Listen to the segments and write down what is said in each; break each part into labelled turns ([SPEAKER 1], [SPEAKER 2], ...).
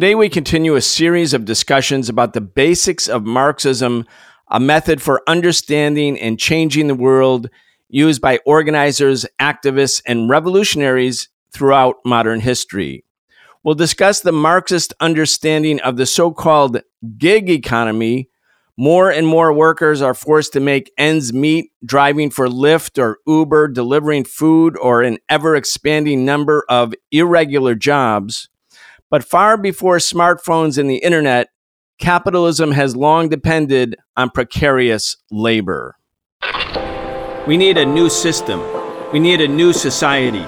[SPEAKER 1] Today, we continue a series of discussions about the basics of Marxism, a method for understanding and changing the world used by organizers, activists, and revolutionaries throughout modern history. We'll discuss the Marxist understanding of the so called gig economy. More and more workers are forced to make ends meet, driving for Lyft or Uber, delivering food, or an ever expanding number of irregular jobs. But far before smartphones and the internet, capitalism has long depended on precarious labor. We need a new system. We need a new society.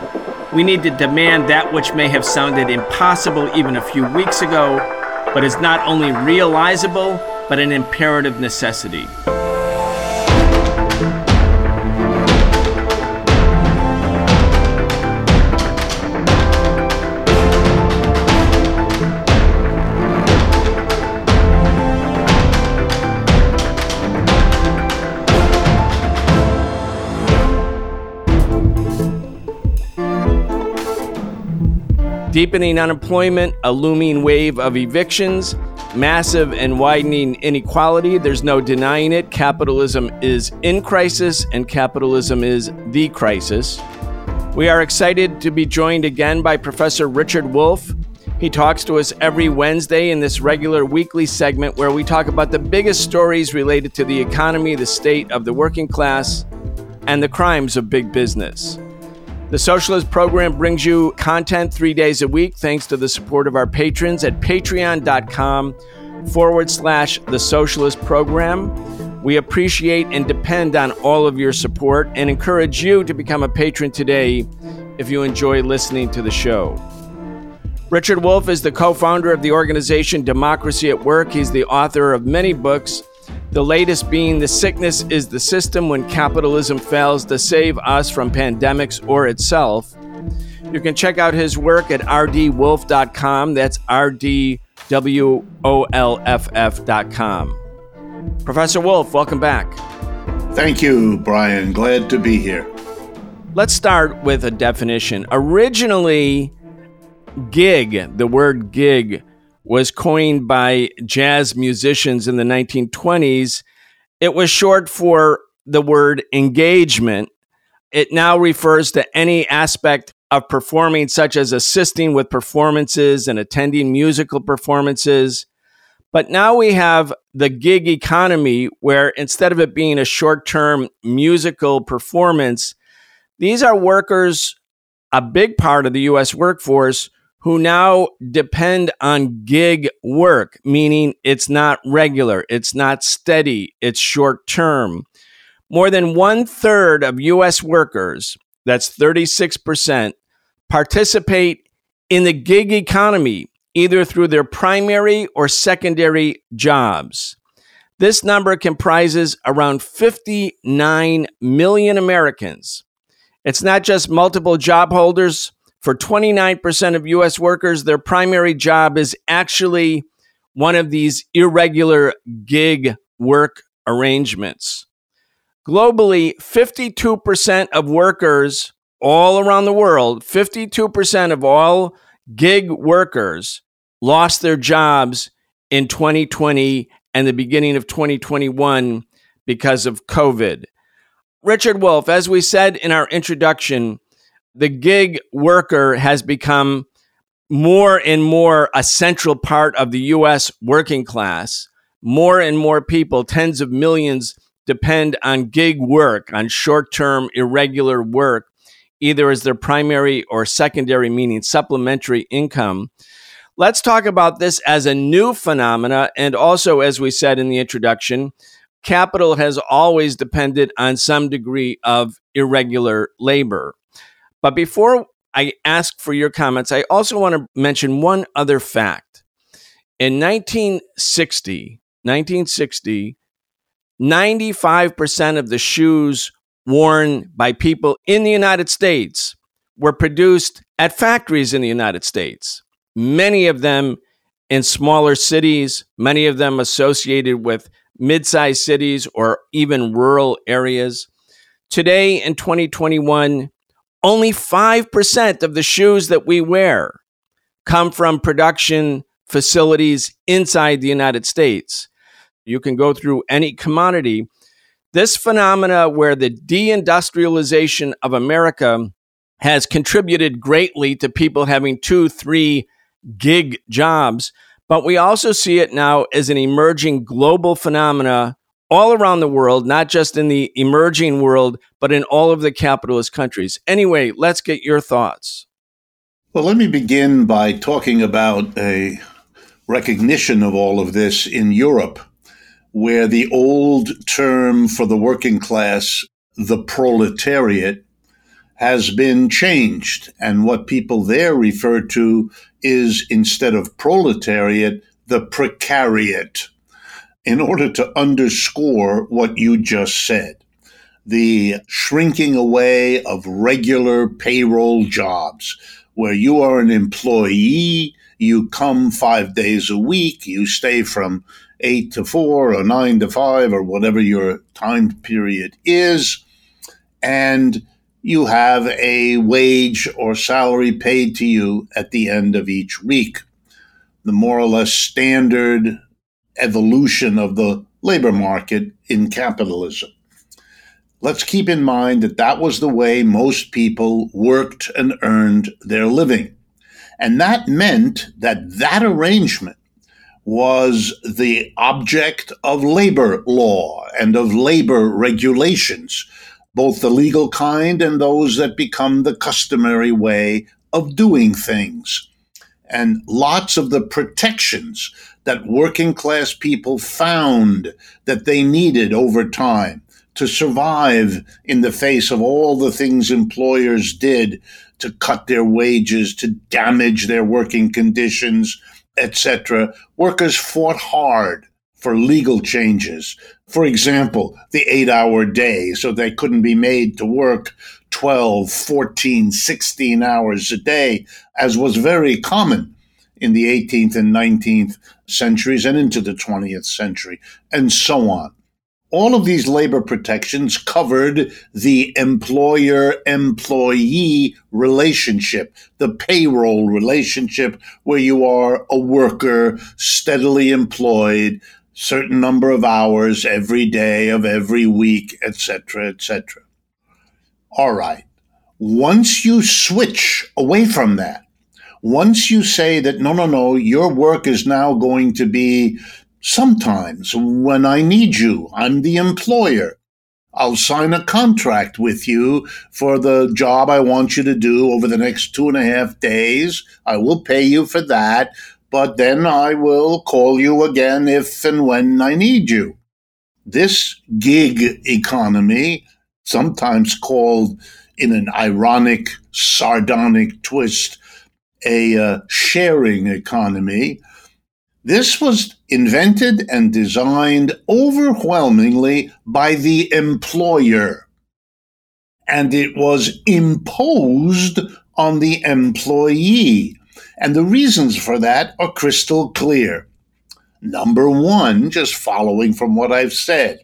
[SPEAKER 1] We need to demand that which may have sounded impossible even a few weeks ago, but is not only realizable, but an imperative necessity. Deepening unemployment, a looming wave of evictions, massive and widening inequality. There's no denying it. Capitalism is in crisis, and capitalism is the crisis. We are excited to be joined again by Professor Richard Wolff. He talks to us every Wednesday in this regular weekly segment where we talk about the biggest stories related to the economy, the state of the working class, and the crimes of big business. The Socialist program brings you content three days a week thanks to the support of our patrons at patreon.com forward slash the Socialist program. We appreciate and depend on all of your support and encourage you to become a patron today if you enjoy listening to the show. Richard Wolff is the co founder of the organization Democracy at Work. He's the author of many books, the latest being The Sickness is the System When Capitalism Fails to Save Us from Pandemics or Itself. You can check out his work at rdwolff.com. That's rdwolff.com. Professor Wolff, welcome back.
[SPEAKER 2] Thank you, Brian. Glad to be here.
[SPEAKER 1] Let's start with a definition. Originally, gig, the word gig, was coined by jazz musicians in the 1920s. It was short for the word engagement. It now refers to any aspect of performing, such as assisting with performances and attending musical performances. But now we have the gig economy, where instead of it being a short term musical performance, these are workers, a big part of the US workforce, who now depend on gig work, meaning it's not regular, it's not steady, it's short term. More than one third of US workers, that's 36%, participate in the gig economy, either through their primary or secondary jobs. This number comprises around 59 million Americans. It's not just multiple job holders for 29% of US workers, their primary job is actually one of these irregular gig work arrangements. Globally, 52% of workers all around the world, 52% of all gig workers lost their jobs in 2020 and the beginning of 2021 because of COVID. Richard Wolff, as we said in our introduction, the gig worker has become more and more a central part of the US working class. More and more people, tens of millions, depend on gig work, on short term, irregular work, either as their primary or secondary, meaning supplementary income. Let's talk about this as a new phenomena. And also, as we said in the introduction, capital has always depended on some degree of irregular labor. But before I ask for your comments, I also want to mention one other fact. In 1960, 1960, 95% of the shoes worn by people in the United States were produced at factories in the United States. Many of them in smaller cities, many of them associated with mid sized cities or even rural areas. Today in 2021, only 5% of the shoes that we wear come from production facilities inside the United States. You can go through any commodity. This phenomena where the deindustrialization of America has contributed greatly to people having two, three gig jobs, but we also see it now as an emerging global phenomena all around the world, not just in the emerging world, but in all of the capitalist countries. Anyway, let's get your thoughts.
[SPEAKER 2] Well, let me begin by talking about a recognition of all of this in Europe, where the old term for the working class, the proletariat, has been changed. And what people there refer to is instead of proletariat, the precariat in order to underscore what you just said the shrinking away of regular payroll jobs, where you are an employee, you come five days a week, you stay from eight to four or nine to five or whatever your time period is, and you have a wage or salary paid to you at the end of each week. The more or less standard evolution of the labor market in capitalism. Let's keep in mind that that was the way most people worked and earned their living. And that meant that that arrangement was the object of labor law and of labor regulations, both the legal kind and those that become the customary way of doing things. And lots of the protections that working class people found that they needed over time to survive in the face of all the things employers did to cut their wages, to damage their working conditions, etc. Workers fought hard for legal changes. For example, the eight hour day, so they couldn't be made to work 12, 14, 16 hours a day, as was very common in the 18th and 19th centuries and into the 20th century, and so on. All of these labor protections covered the employer employee relationship, the payroll relationship, where you are a worker steadily employed, certain number of hours every day of every week, etc., etc. All right. Once you switch away from that, once you say that, no, no, no, your work is now going to be sometimes when I need you, I'm the employer. I'll sign a contract with you for the job I want you to do over the next two and a half days. I will pay you for that, but then I will call you again if and when I need you. This gig economy, sometimes called in an ironic, sardonic twist, a uh, sharing economy. This was invented and designed overwhelmingly by the employer, and it was imposed on the employee. And the reasons for that are crystal clear. Number one, just following from what I've said,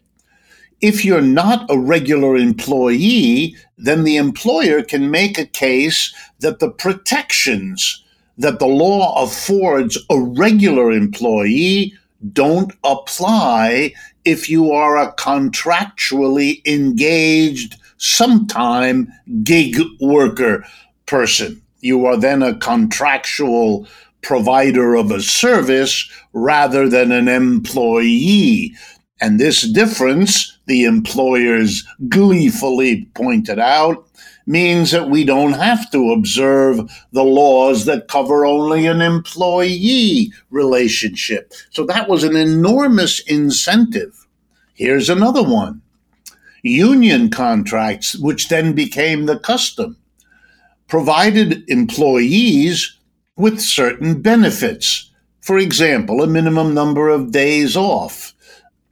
[SPEAKER 2] if you're not a regular employee, then the employer can make a case that the protections that the law affords a regular employee don't apply if you are a contractually engaged, sometime gig worker person. You are then a contractual provider of a service rather than an employee. And this difference, the employers gleefully pointed out, means that we don't have to observe the laws that cover only an employee relationship. So that was an enormous incentive. Here's another one union contracts, which then became the custom, provided employees with certain benefits. For example, a minimum number of days off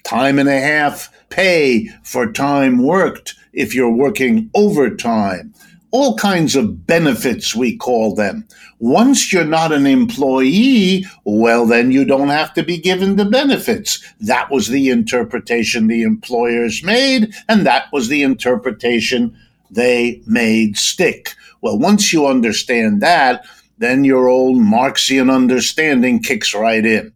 [SPEAKER 2] time and a half pay for time worked if you're working overtime, all kinds of benefits, we call them. Once you're not an employee, well, then you don't have to be given the benefits. That was the interpretation the employers made, and that was the interpretation they made stick. Well, once you understand that, then your old Marxian understanding kicks right in.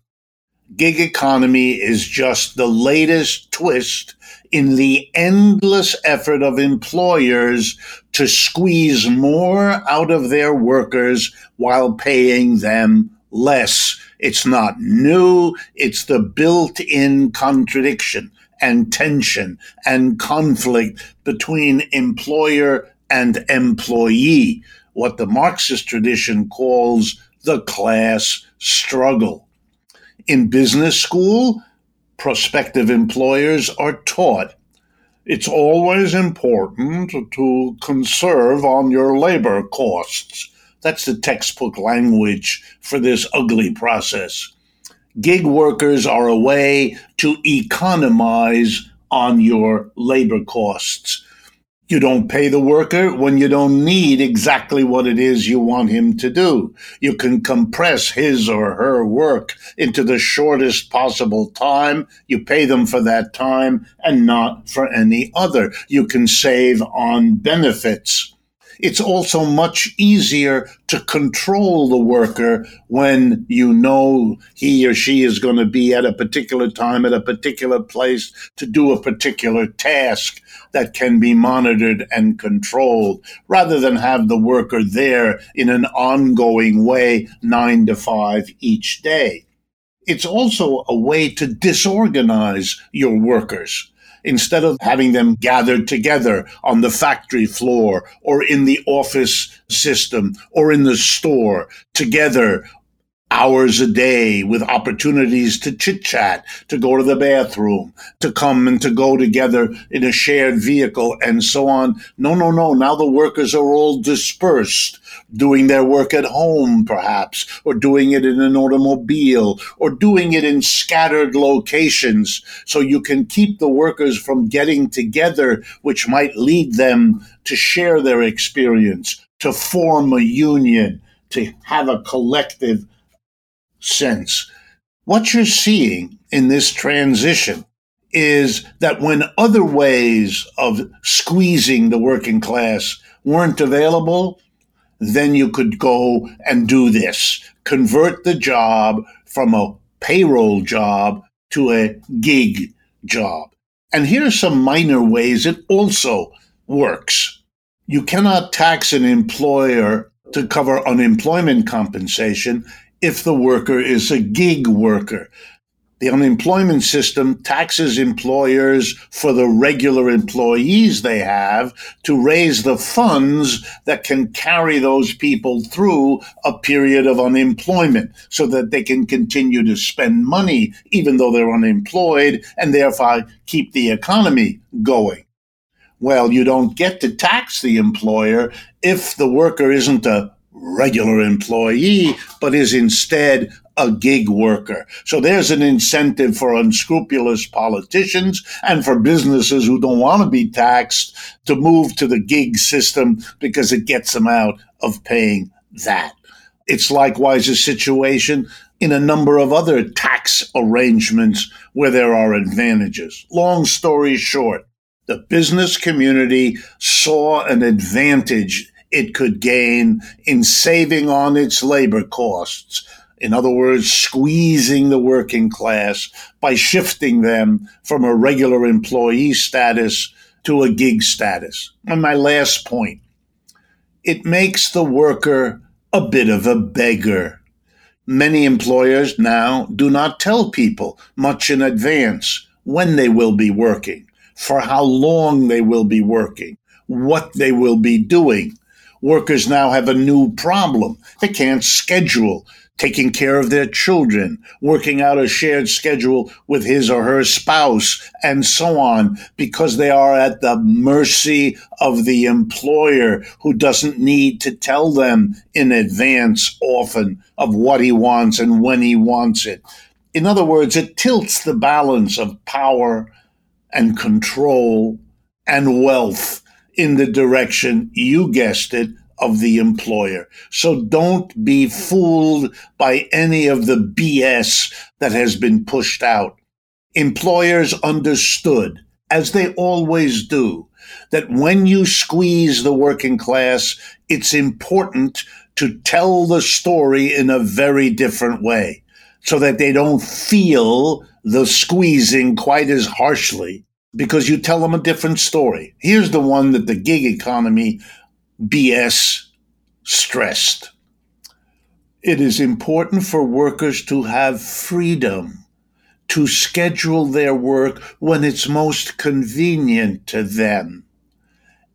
[SPEAKER 2] Gig economy is just the latest twist in the endless effort of employers to squeeze more out of their workers while paying them less. It's not new, it's the built in contradiction and tension and conflict between employer and employee, what the Marxist tradition calls the class struggle. In business school, prospective employers are taught it's always important to conserve on your labor costs. That's the textbook language for this ugly process. Gig workers are a way to economize on your labor costs. You don't pay the worker when you don't need exactly what it is you want him to do. You can compress his or her work into the shortest possible time. You pay them for that time and not for any other. You can save on benefits. It's also much easier to control the worker when you know he or she is going to be at a particular time, at a particular place to do a particular task that can be monitored and controlled rather than have the worker there in an ongoing way, nine to five each day. It's also a way to disorganize your workers instead of having them gathered together on the factory floor or in the office system or in the store together hours a day with opportunities to chit chat, to go to the bathroom, to come and to go together in a shared vehicle and so on. No, no, no. Now the workers are all dispersed, doing their work at home, perhaps, or doing it in an automobile, or doing it in scattered locations. So you can keep the workers from getting together, which might lead them to share their experience, to form a union, to have a collective sense. What you're seeing in this transition is that when other ways of squeezing the working class weren't available, then you could go and do this convert the job from a payroll job to a gig job. And here are some minor ways it also works. You cannot tax an employer to cover unemployment compensation if the worker is a gig worker. The unemployment system taxes employers for the regular employees they have to raise the funds that can carry those people through a period of unemployment so that they can continue to spend money even though they're unemployed and therefore keep the economy going. Well, you don't get to tax the employer if the worker isn't a regular employee, but is instead a gig worker. So there's an incentive for unscrupulous politicians and for businesses who don't want to be taxed to move to the gig system because it gets them out of paying that. It's likewise a situation in a number of other tax arrangements where there are advantages. Long story short, the business community saw an advantage it could gain in saving on its labor costs. In other words, squeezing the working class by shifting them from a regular employee status to a gig status. And my last point it makes the worker a bit of a beggar. Many employers now do not tell people much in advance when they will be working, for how long they will be working, what they will be doing workers now have a new problem. They can't schedule taking care of their children, working out a shared schedule with his or her spouse, and so on, because they are at the mercy of the employer who doesn't need to tell them in advance often of what he wants and when he wants it. In other words, it tilts the balance of power and control and wealth in the direction, you guessed it, of the employer. So don't be fooled by any of the BS that has been pushed out. Employers understood, as they always do, that when you squeeze the working class, it's important to tell the story in a very different way so that they don't feel the squeezing quite as harshly because you tell them a different story. Here's the one that the gig economy BS stressed. It is important for workers to have freedom to schedule their work when it's most convenient to them.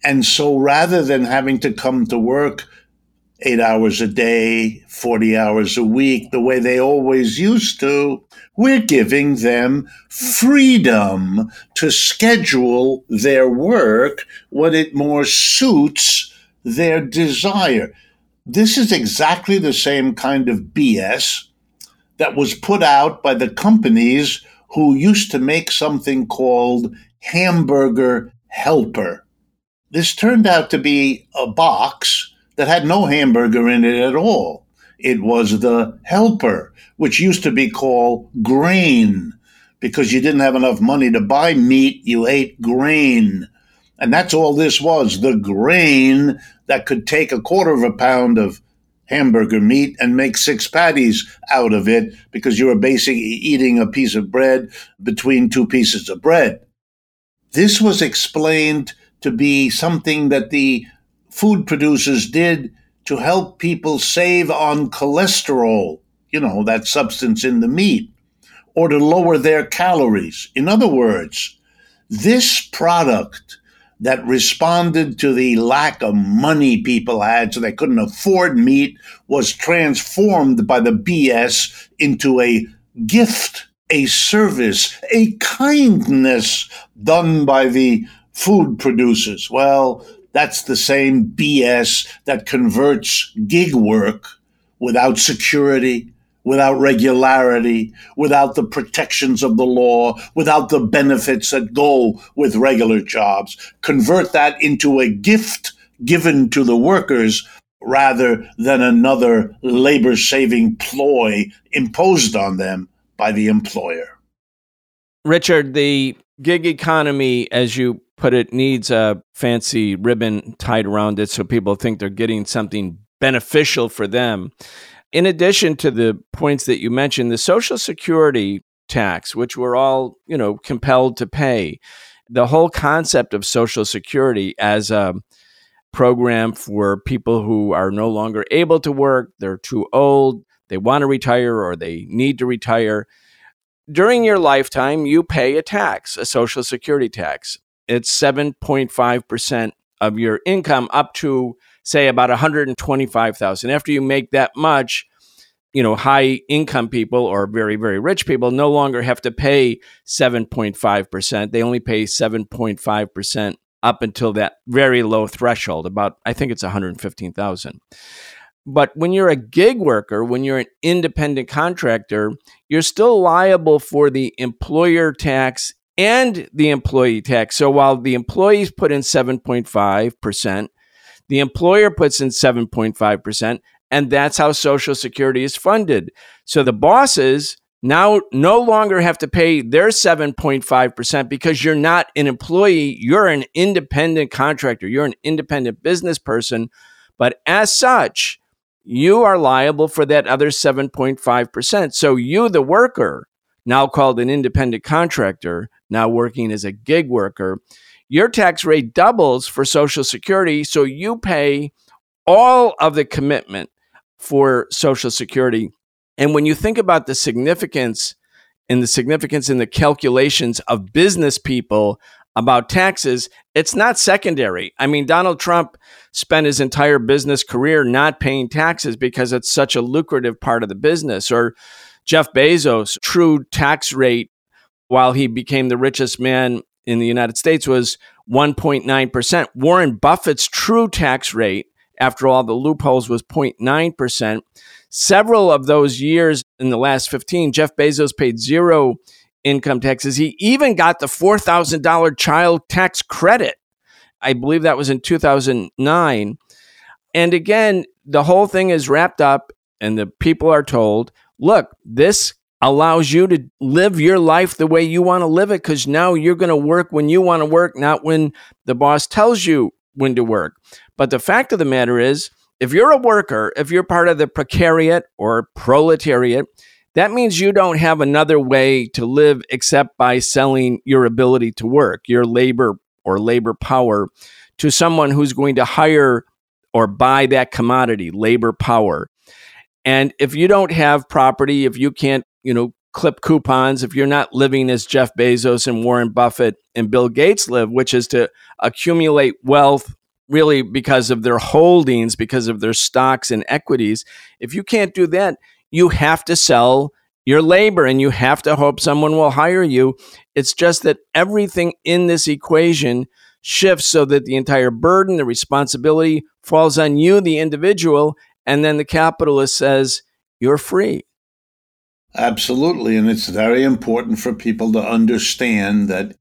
[SPEAKER 2] And so rather than having to come to work eight hours a day, 40 hours a week, the way they always used to, we're giving them freedom to schedule their work when it more suits their desire. This is exactly the same kind of BS that was put out by the companies who used to make something called Hamburger Helper. This turned out to be a box that had no hamburger in it at all. It was the helper, which used to be called grain because you didn't have enough money to buy meat, you ate grain. And that's all this was the grain that could take a quarter of a pound of hamburger meat and make six patties out of it because you were basically eating a piece of bread between two pieces of bread. This was explained to be something that the food producers did to help people save on cholesterol, you know, that substance in the meat, or to lower their calories. In other words, this product that responded to the lack of money people had so they couldn't afford meat was transformed by the BS into a gift, a service, a kindness done by the food producers. Well, that's the same BS that converts gig work without security, without regularity, without the protections of the law, without the benefits that go with regular jobs. Convert that into a gift given to the workers rather than another labor saving ploy imposed on them by the employer.
[SPEAKER 1] Richard, the gig economy, as you put it, needs a fancy ribbon tied around it so people think they're getting something beneficial for them. In addition to the points that you mentioned, the Social Security tax, which we're all, you know, compelled to pay, the whole concept of Social Security as a program for people who are no longer able to work, they're too old, they want to retire, or they need to retire during your lifetime, you pay a tax, a social security tax. It's 7.5% of your income up to say about 125,000. After you make that much, you know, high income people or very very rich people no longer have to pay 7.5%. They only pay 7.5% up until that very low threshold about I think it's 115,000. But when you're a gig worker, when you're an independent contractor, you're still liable for the employer tax and the employee tax. So while the employees put in 7.5%, the employer puts in 7.5%, and that's how Social Security is funded. So the bosses now no longer have to pay their 7.5% because you're not an employee, you're an independent contractor, you're an independent business person. But as such, you are liable for that other 7.5%. So you, the worker, now called an independent contractor, now working as a gig worker, your tax rate doubles for Social Security. So you pay all of the commitment for Social Security. And when you think about the significance and the significance in the calculations of business people about taxes, it's not secondary. I mean, Donald Trump spent his entire business career not paying taxes because it's such a lucrative part of the business. Or Jeff Bezos' true tax rate while he became the richest man in the United States was 1.9%. Warren Buffett's true tax rate after all the loopholes was 0.9%. Several of those years in the last 15, Jeff Bezos paid zero income taxes. He even got the $4,000 child tax credit. I believe that was in 2009. And again, the whole thing is wrapped up, and the people are told, look, this allows you to live your life the way you want to live it because now you're going to work when you want to work, not when the boss tells you when to work. But the fact of the matter is, if you're a worker, if you're part of the precariat or proletariat, that means you don't have another way to live except by selling your ability to work, your labor or labor power to someone who's going to hire or buy that commodity, labor power. And if you don't have property, if you can't, you know, clip coupons, if you're not living as Jeff Bezos and Warren Buffett and Bill Gates live, which is to accumulate wealth really because of their holdings, because of their stocks and equities, if you can't do that, you have to sell your labor and you have to hope someone will hire you. It's just that everything in this equation shifts so that the entire burden, the responsibility falls on you, the individual. And then the capitalist says, you're free.
[SPEAKER 2] Absolutely. And it's very important for people to understand that,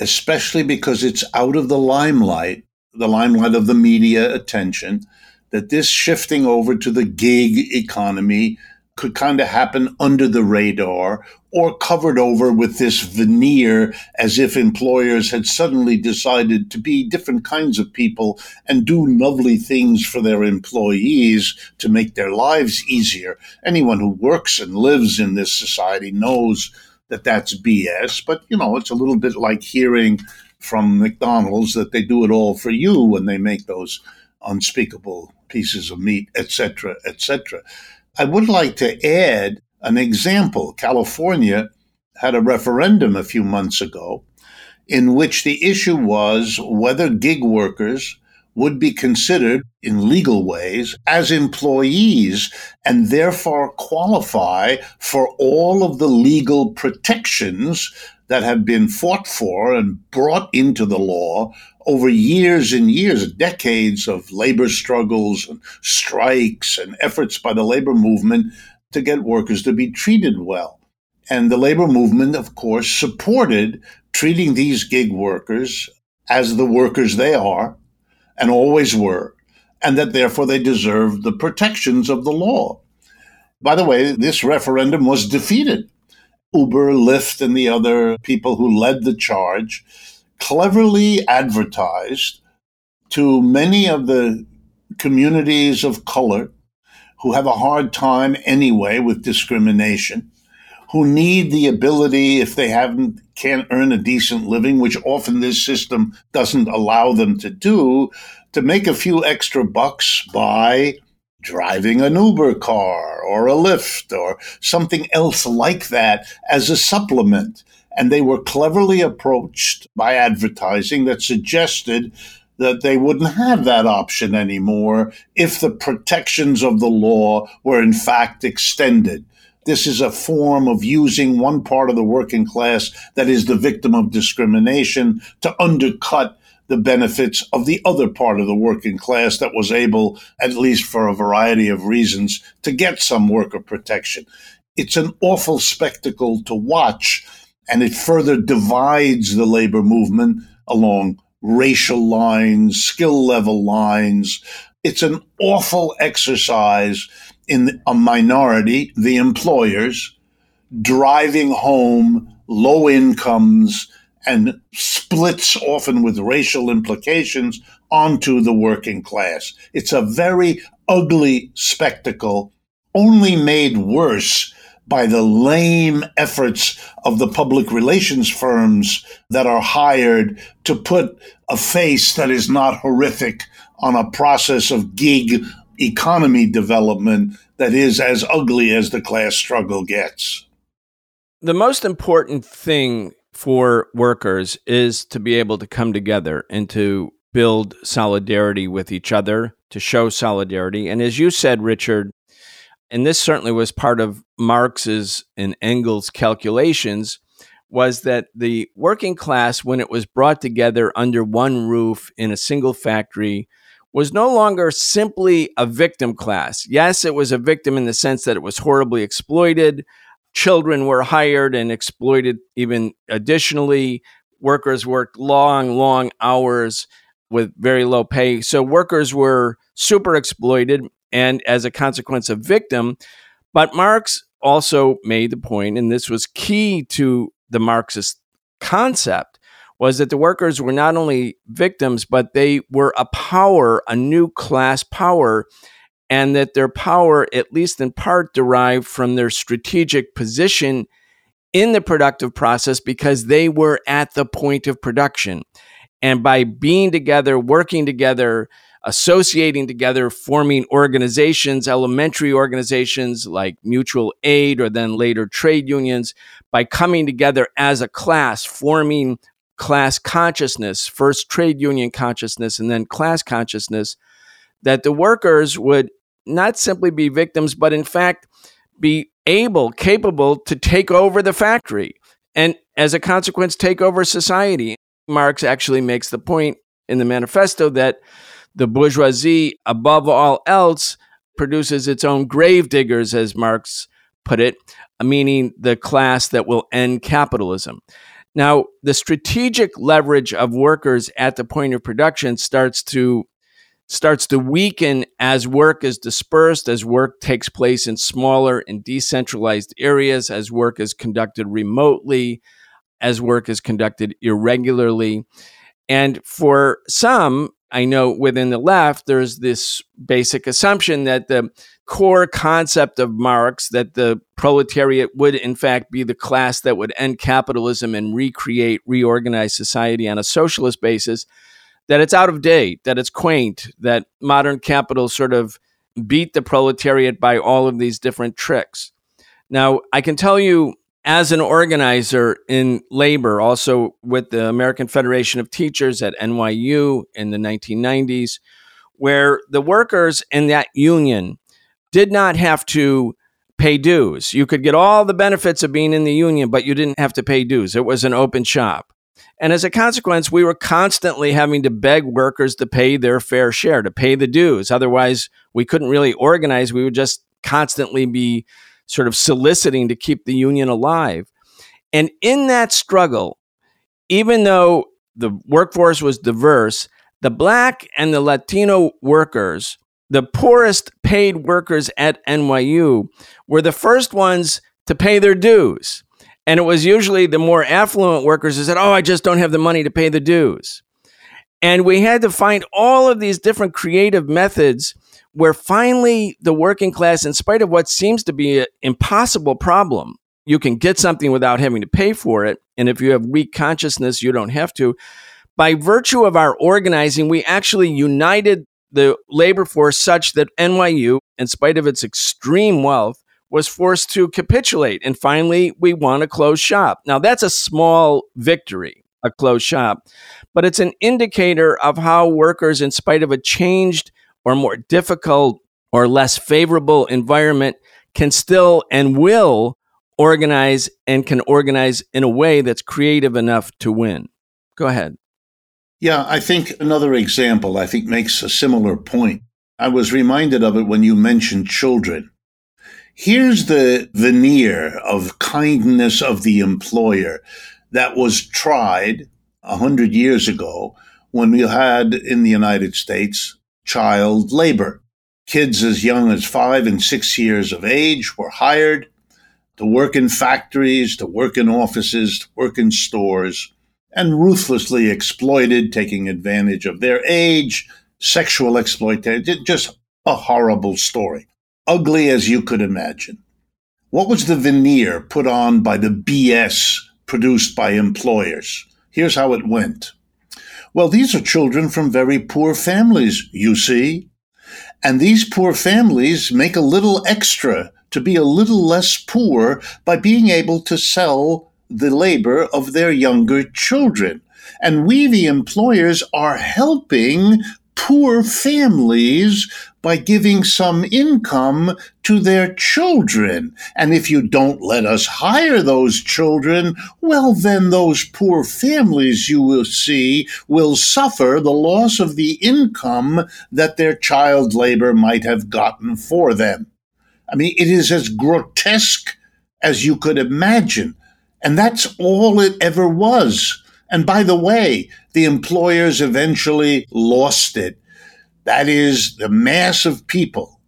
[SPEAKER 2] especially because it's out of the limelight, the limelight of the media attention, that this shifting over to the gig economy could kind of happen under the radar or covered over with this veneer as if employers had suddenly decided to be different kinds of people and do lovely things for their employees to make their lives easier. Anyone who works and lives in this society knows that that's BS, but you know, it's a little bit like hearing from McDonald's that they do it all for you when they make those unspeakable pieces of meat, etc., etc. I would like to add an example. California had a referendum a few months ago in which the issue was whether gig workers would be considered in legal ways as employees and therefore qualify for all of the legal protections that have been fought for and brought into the law over years and years, decades of labor struggles and strikes and efforts by the labor movement to get workers to be treated well. And the labor movement, of course, supported treating these gig workers as the workers they are and always were, and that therefore they deserved the protections of the law. By the way, this referendum was defeated. Uber, Lyft, and the other people who led the charge cleverly advertised to many of the communities of color who have a hard time anyway with discrimination, who need the ability, if they haven't, can't earn a decent living, which often this system doesn't allow them to do, to make a few extra bucks by driving an Uber car or a Lyft or something else like that as a supplement and they were cleverly approached by advertising that suggested that they wouldn't have that option anymore if the protections of the law were in fact extended. This is a form of using one part of the working class that is the victim of discrimination to undercut the benefits of the other part of the working class that was able, at least for a variety of reasons, to get some worker protection. It's an awful spectacle to watch and it further divides the labor movement along racial lines, skill level lines. It's an awful exercise in a minority, the employers, driving home low incomes and splits often with racial implications onto the working class. It's a very ugly spectacle, only made worse by the lame efforts of the public relations firms that are hired to put a face that is not horrific on a process of gig economy development that is as ugly as the class struggle gets.
[SPEAKER 1] The most important thing for workers is to be able to come together and to build solidarity with each other, to show solidarity. And as you said, Richard, and this certainly was part of Marx's and Engels' calculations, was that the working class, when it was brought together under one roof in a single factory, was no longer simply a victim class. Yes, it was a victim in the sense that it was horribly exploited. Children were hired and exploited even additionally. Workers worked long, long hours with very low pay. So workers were super exploited and as a consequence, a victim. But Marx also made the point, and this was key to the Marxist concept, was that the workers were not only victims, but they were a power, a new class power. And that their power, at least in part, derived from their strategic position in the productive process because they were at the point of production. And by being together, working together, associating together, forming organizations, elementary organizations like mutual aid or then later trade unions, by coming together as a class, forming class consciousness, first trade union consciousness and then class consciousness, that the workers would not simply be victims, but in fact be able, capable to take over the factory and as a consequence, take over society. Marx actually makes the point in the manifesto that the bourgeoisie, above all else, produces its own grave diggers, as Marx put it, meaning the class that will end capitalism. Now, the strategic leverage of workers at the point of production starts to starts to weaken as work is dispersed, as work takes place in smaller and decentralized areas, as work is conducted remotely, as work is conducted irregularly. And for some, I know within the left, there's this basic assumption that the core concept of Marx, that the proletariat would in fact be the class that would end capitalism and recreate, reorganize society on a socialist basis, that it's out of date, that it's quaint, that modern capital sort of beat the proletariat by all of these different tricks. Now, I can tell you as an organizer in labor, also with the American Federation of Teachers at NYU in the 1990s, where the workers in that union did not have to pay dues. You could get all the benefits of being in the union, but you didn't have to pay dues. It was an open shop. And as a consequence, we were constantly having to beg workers to pay their fair share, to pay the dues. Otherwise, we couldn't really organize. We would just constantly be sort of soliciting to keep the union alive. And in that struggle, even though the workforce was diverse, the black and the Latino workers, the poorest paid workers at NYU, were the first ones to pay their dues. And it was usually the more affluent workers who said, Oh, I just don't have the money to pay the dues. And we had to find all of these different creative methods where finally the working class, in spite of what seems to be an impossible problem, you can get something without having to pay for it. And if you have weak consciousness, you don't have to. By virtue of our organizing, we actually united the labor force such that NYU, in spite of its extreme wealth, was forced to capitulate. And finally, we won a closed shop. Now, that's a small victory, a closed shop, but it's an indicator of how workers, in spite of a changed or more difficult or less favorable environment, can still and will organize and can organize in a way that's creative enough to win. Go ahead.
[SPEAKER 2] Yeah, I think another example I think makes a similar point. I was reminded of it when you mentioned children. Here's the veneer of kindness of the employer that was tried a hundred years ago when we had in the United States child labor. Kids as young as five and six years of age were hired to work in factories, to work in offices, to work in stores, and ruthlessly exploited, taking advantage of their age, sexual exploitation, just a horrible story ugly as you could imagine. What was the veneer put on by the BS produced by employers? Here's how it went. Well, these are children from very poor families, you see. And these poor families make a little extra to be a little less poor by being able to sell the labor of their younger children. And we, the employers, are helping poor families by giving some income to their children. And if you don't let us hire those children, well, then those poor families you will see will suffer the loss of the income that their child labor might have gotten for them. I mean, it is as grotesque as you could imagine. And that's all it ever was. And by the way, the employers eventually lost it. That is, the mass of people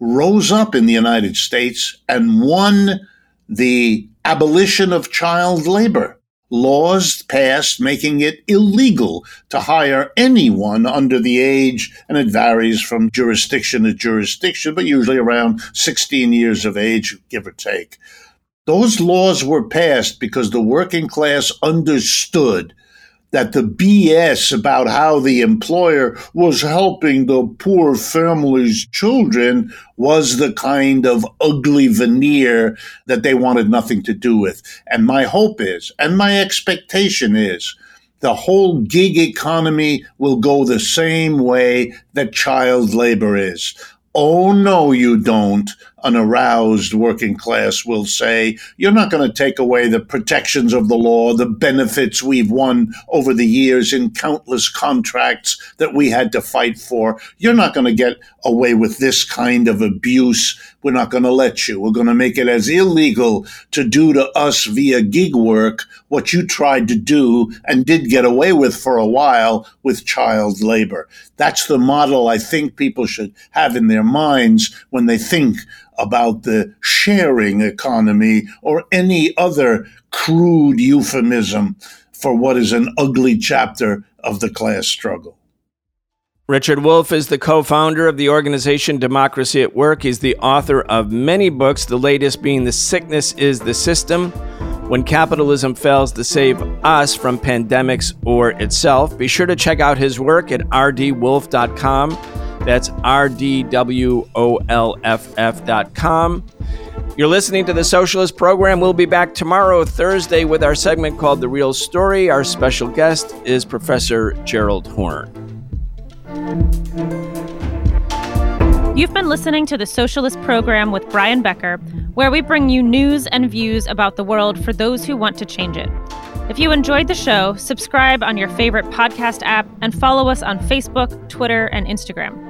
[SPEAKER 2] rose up in the United States and won the abolition of child labor. laws passed making it illegal to hire anyone under the age, and it varies from jurisdiction to jurisdiction, but usually around 16 years of age, give or take. Those laws were passed because the working class understood that the BS about how the employer was helping the poor family's children was the kind of ugly veneer that they wanted nothing to do with. And my hope is, and my expectation is, the whole gig economy will go the same way that child labor is. Oh, no, you don't an aroused working class will say, you're not going to take away the protections of the law, the benefits we've won over the years in countless contracts that we had to fight for. You're not going to get away with this kind of abuse. We're not going to let you. We're going to make it as illegal to do to us via gig work what you tried to do and did get away with for a while with child labor. That's the model I think people should have in their minds when they think about the sharing economy or any other crude euphemism for what is an ugly chapter of the class struggle.
[SPEAKER 1] Richard Wolff is the co founder of the organization Democracy at Work. He's the author of many books, the latest being The Sickness is the System When Capitalism Fails to Save Us from Pandemics or Itself. Be sure to check out his work at rdwolff.com. That's rdwolff.com. You're listening to the Socialist Program. We'll be back tomorrow, Thursday, with our segment called The Real Story. Our special guest is Professor Gerald Horne.
[SPEAKER 3] You've been listening to the Socialist Program with Brian Becker, where we bring you news and views about the world for those who want to change it. If you enjoyed the show, subscribe on your favorite podcast app and follow us on Facebook, Twitter, and Instagram.